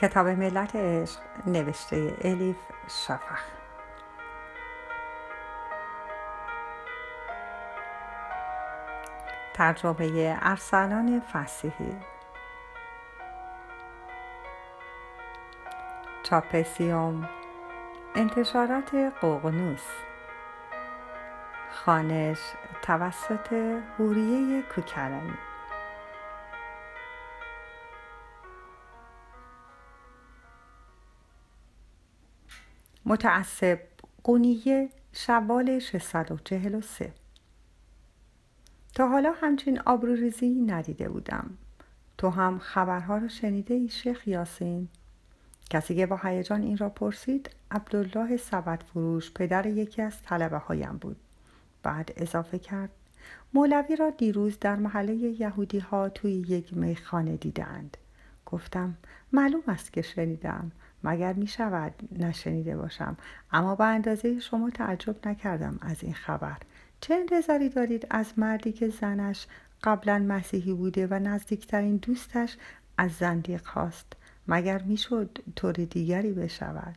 کتاب ملت عشق نوشته الیف شفخ ترجمه ارسلان فسیحی. چاپسیوم انتشارات قوقنوس. خانش توسط هوریه کوکرانی. متعصب قونیه شوال 643 تا حالا همچین آبروریزی ندیده بودم. تو هم خبرها را شنیده ای شیخ یاسین؟ کسی که با هیجان این را پرسید عبدالله سبد فروش پدر یکی از طلبه هایم بود. بعد اضافه کرد. مولوی را دیروز در محله یهودی ها توی یک میخانه دیدند گفتم معلوم است که شنیدم. مگر می شود نشنیده باشم؟ اما به اندازه شما تعجب نکردم از این خبر. چه انتظاری دارید از مردی که زنش قبلا مسیحی بوده و نزدیکترین دوستش از زندیق خواست مگر می‌شد طور دیگری بشود؟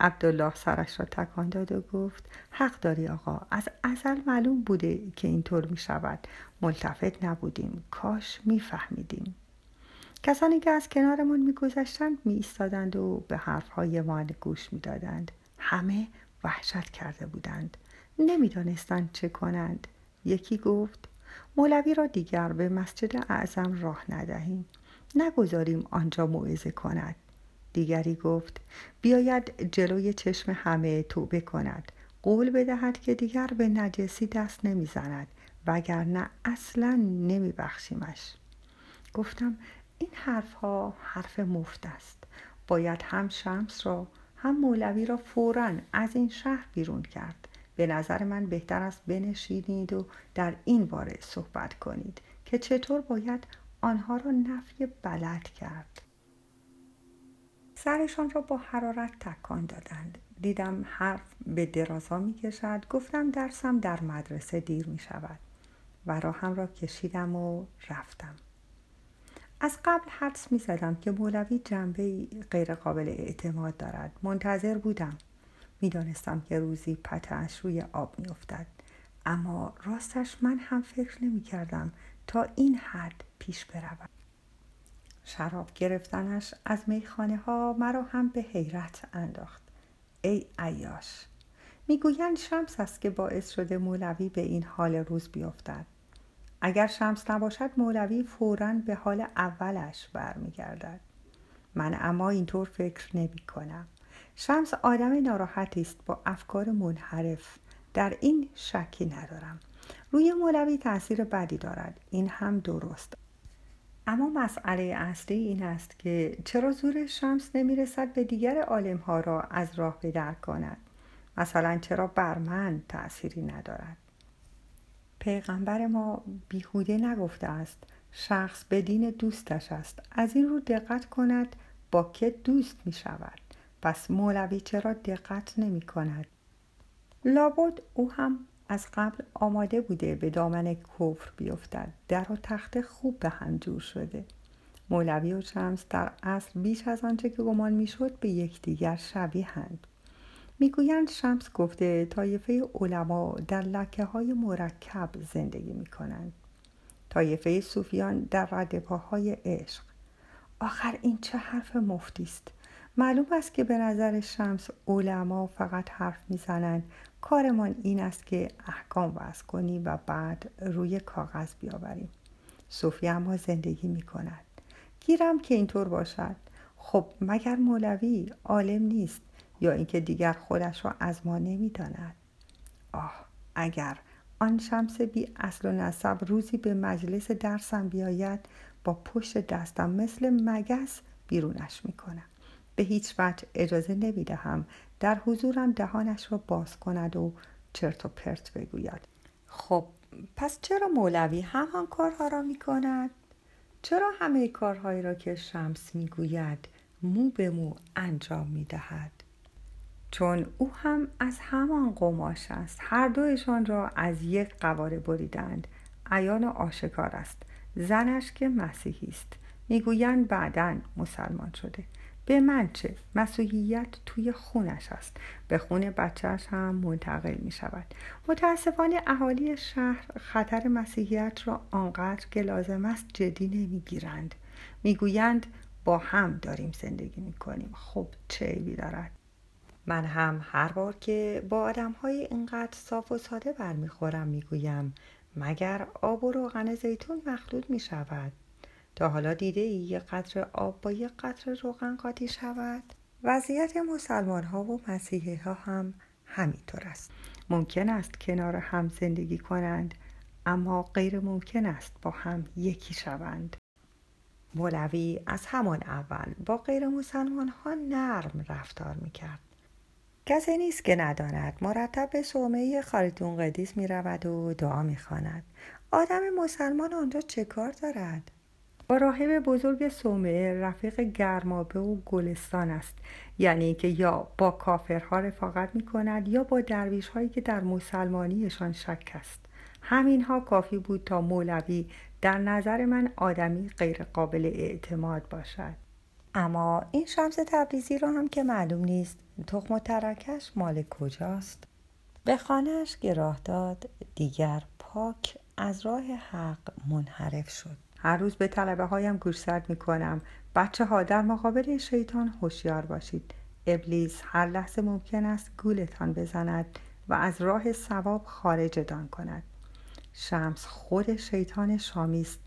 عبدالله سرش را تکان داد و گفت حق داری آقا از ازل معلوم بوده که اینطور می شود ملتفت نبودیم کاش میفهمیدیم. کسانی که از کنارمان میگذشتند می ایستادند و به حرفهای ما گوش می‌دادند. همه وحشت کرده بودند. نمی‌دانستند چه کنند. یکی گفت مولوی را دیگر به مسجد اعظم راه ندهیم. نگذاریم آنجا موعظه کند. دیگری گفت بیاید جلوی چشم همه توبه کند. قول بدهد که دیگر به نجسی دست نمی‌زند وگرنه اصلا نمیبخشیمش. گفتم این حرف ها حرف مفت است. باید هم شمس را هم مولوی را فورا از این شهر بیرون کرد. به نظر من بهتر است بنشینید و در این باره صحبت کنید که چطور باید آنها را نفی بلد کرد. سرشان را با حرارت تکان دادند. دیدم حرف به درازا می کشد گفتم درسم در مدرسه دیر می شود و راهم را کشیدم و رفتم. از قبل حدس می زدم که مولوی جنبه غیر قابل اعتماد دارد. منتظر بودم. می‌دانستم که روزی پتش روی آب می افتد. اما راستش من هم فکر نمی کردم تا این حد پیش برود. شراب گرفتنش از میخانه ها مرا هم به حیرت انداخت. ای ایاش می‌گویند شمس است که باعث شده مولوی به این حال روز بیفتد. اگر شمس نباشد مولوی فورا به حال اولش برمیگردد. من اما اینطور فکر نمی کنم شمس آدم ناراحتی است با افکار منحرف. در این شکی ندارم. روی مولوی تاثیر بدی دارد. این هم درست. اما مسئله اصلی این است که چرا زور شمس نمی‌رسد به دیگر عالم ها را از راه بدر کند؟ مثلا چرا بر من تأثیری ندارد؟ پیغمبر ما بیهوده نگفته است شخص به دین دوستش است. از این رو دقت کند با که دوست می شود پس مولوی چرا دقت نمی کند لابد او هم از قبل آماده بوده به دامن کفر بیفتد. در و تخت خوب به هم جور شده. مولوی و شمس در اصل بیش از آنچه که گمان می‌شد به یکدیگر شبیهند می‌گویند شمس گفته طایفه علما در لکه های مرکب زندگی می کنند. طایفه صوفیان در ردپاهای عشق. آخر این چه حرف مفتی است؟ معلوم است که به نظر شمس علما فقط حرف می‌زنند. کارمان این است که احکام وضع کنیم و بعد روی کاغذ بیاوریم. صوفی اما زندگی می کند گیرم که اینطور باشد. خب مگر مولوی عالم نیست یا اینکه دیگر خودش را از ما نمی‌داند؟ آه اگر آن شمس بی اصل و نسب روزی به مجلس درسم بیاید با پشت دستم مثل مگس بیرونش می‌کنم. به هیچ وجه اجازه نمی‌دهم. در حضورم دهانش را باز کند و چرت و پرت بگوید. خب پس چرا مولوی همان کارها را می کند؟ چرا همه کارهایی را که شمس می‌گوید مو به مو انجام می دهد؟ چون او هم از همان قماش است. هر دویشان را از یک قواره بریدند. عیان آشکار است. زنش که مسیحی است. می‌گویند بعدا مسلمان شده. به من چه؟ مسیحیت توی خونش است به خون بچهش هم منتقل می شود متاسفانه اهالی شهر خطر مسیحیت را آنقدر که لازم است جدی نمی‌گیرند. می‌گویند با هم داریم زندگی می کنیم خب چه عیبی دارد؟ من هم هر بار که با آدم های اینقدر صاف و ساده برمیخورم می‌گویم مگر آب و روغن زیتون مخلوط می شود تا حالا دیده ای یک قطر آب با یک قطر روغن قاطی شود وضعیت مسلمان ها و مسیحی ها هم همینطور است ممکن است کنار هم زندگی کنند اما غیر ممکن است با هم یکی شوند مولوی از همان اول با غیر مسلمان ها نرم رفتار می کرد کسی نیست که نداند مرتب به صومعه خاریتون قدیس می رود و دعا می. آدم مسلمان آنجا چه کار دارد؟ با راهب بزرگ صومعه رفیق گرمابه و گلستان است. یعنی که یا با کافرها رفاقت می کند یا با درویش هایی که در مسلمانیشان شک است. همینها کافی بود تا مولوی در نظر من آدمی غیر قابل اعتماد باشد. اما این شمس تبریزی را هم که معلوم نیست. تخم و ترکش مال کجاست؟ به خانهش گراه داد دیگر پاک از راه حق منحرف شد. هر روز به طلبه هایم گوشزد می کنم بچه ها در مقابل شیطان هوشیار باشید. ابلیس هر لحظه ممکن است گولتان بزند و از راه ثواب خارجتان کند. شمس خود شیطان شامی است.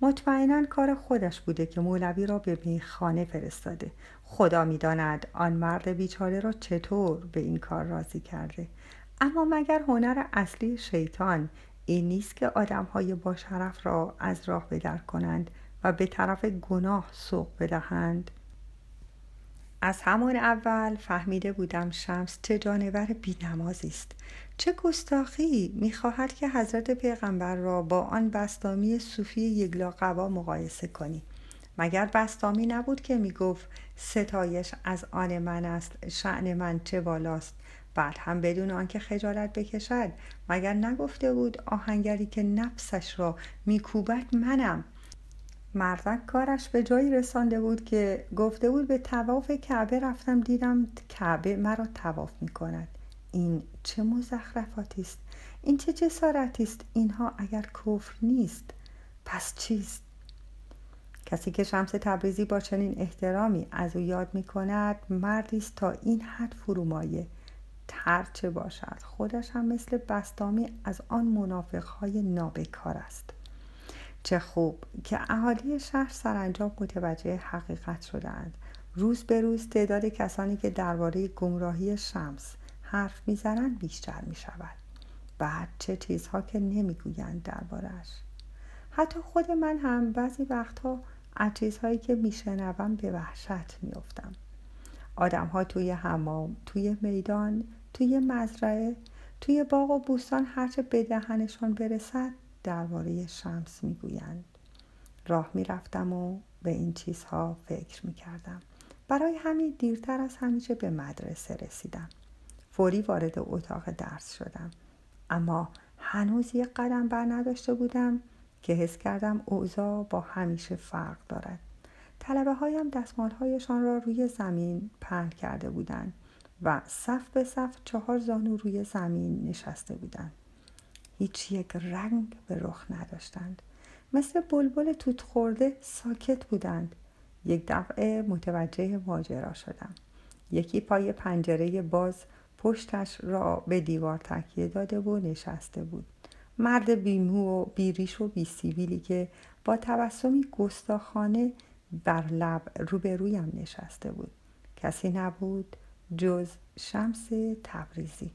مطمئنا کار خودش بوده که مولوی را به میخانه فرستاده. خدا می‌داند آن مرد بیچاره را چطور به این کار راضی کرده. اما مگر هنر اصلی شیطان این نیست که آدم های با شرف را از راه بدر کنند و به طرف گناه سوق بدهند. از همان اول فهمیده بودم شمس چه جانور بینمازی است. چه گستاخی می‌خواهد که حضرت پیغمبر را با آن بستامی صوفی یگلا قوا مقایسه کنی. مگر بستامی نبود که می‌گفت ستایش از آن من است شعن من چه بالاست؟ بعد هم بدون آنکه خجالت بکشد مگر نگفته بود آهنگری که نفسش را میکوبد منم؟ مردک کارش به جایی رسانده بود که گفته بود به تواف کعبه رفتم دیدم کعبه مرا تواف می کند این چه مزخرفاتی است؟ این چه جسارتی است؟ اینها اگر کفر نیست پس چیست؟ کسی که شمس تبریزی با چنین احترامی از او یاد می کند مردی است تا این حد فرومایه. هرچه باشد. خودش هم مثل بستامی از آن منافقهای نابکار است. چه خوب که اهالی شهر سرانجام متوجه حقیقت شدند روز به روز تعداد کسانی که درباره گمراهی شمس حرف می‌زنند بیشتر می شود بعد چه چیزها که نمی‌گویند دربارهش حتی خود من هم بعضی وقتها از چیزهایی که میشنوم به وحشت میافتم. آدمها توی حمام توی میدان توی مزرعه توی باغ و بوستان هرچه به دهنشان برسد درباره شمس می‌گویند. راه می‌رفتم و به این چیزها فکر می‌کردم. برای همین دیرتر از همیشه به مدرسه رسیدم. فوری وارد اتاق درس شدم. اما هنوز یک قدم بر نداشته بودم که حس کردم اوضاع با همیشه فرق دارد. طلبه هایم دستمال هایشان را روی زمین پهن کرده بودند. و صف به صف چهار زانو روی زمین نشسته بودند. هیچ یک رنگ به رخ نداشتند. مثل بلبل توت خورده ساکت بودند. یک دفعه متوجه ماجرا شدم. یکی پای پنجره باز پشتش را به دیوار تکیه داده و نشسته بود. مرد بیمو و بیریش و بیسیبیلی که با تبسمی گستاخانه بر لب روبرویم نشسته بود. کسی نبود جز شمس تبریزی.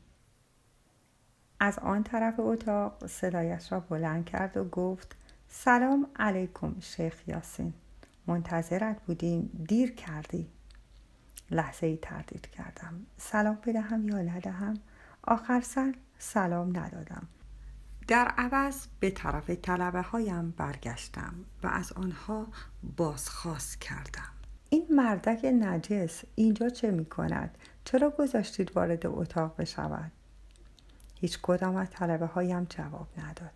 از آن طرف اتاق صدایش را بلند کرد و گفت سلام علیکم شیخ یاسین. منتظرت بودیم دیر کردی. لحظه ای تردید کردم. سلام بدهم یا ندهم؟ آخر سر سلام ندادم. در عوض به طرف طلبه هایم برگشتم و از آنها بازخواست کردم. این مردک نجس اینجا چه می کند؟ چرا گذاشتید وارد اتاق بشود؟ هیچ کدام از طلبه هایم جواب نداد.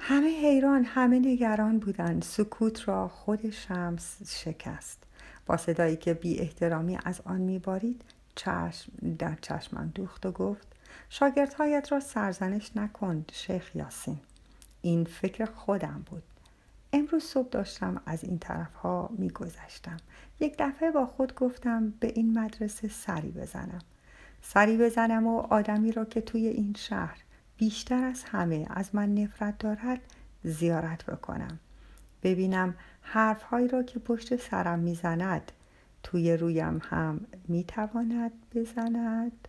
همه حیران همه نگران بودند. سکوت را خود شمس شکست. با صدایی که بی احترامی از آن میبارید چشم در چشمم دوخت و گفت شاگردهایت را سرزنش نکن شیخ یاسین. این فکر خودم بود. امروز صبح داشتم از این طرف ها می گذشتم. یک دفعه با خود گفتم به این مدرسه سری بزنم. سری بزنم و آدمی را که توی این شهر بیشتر از همه از من نفرت دارد زیارت بکنم. ببینم حرفهایی را که پشت سرم می‌زند توی رویم هم می‌تواند بزند.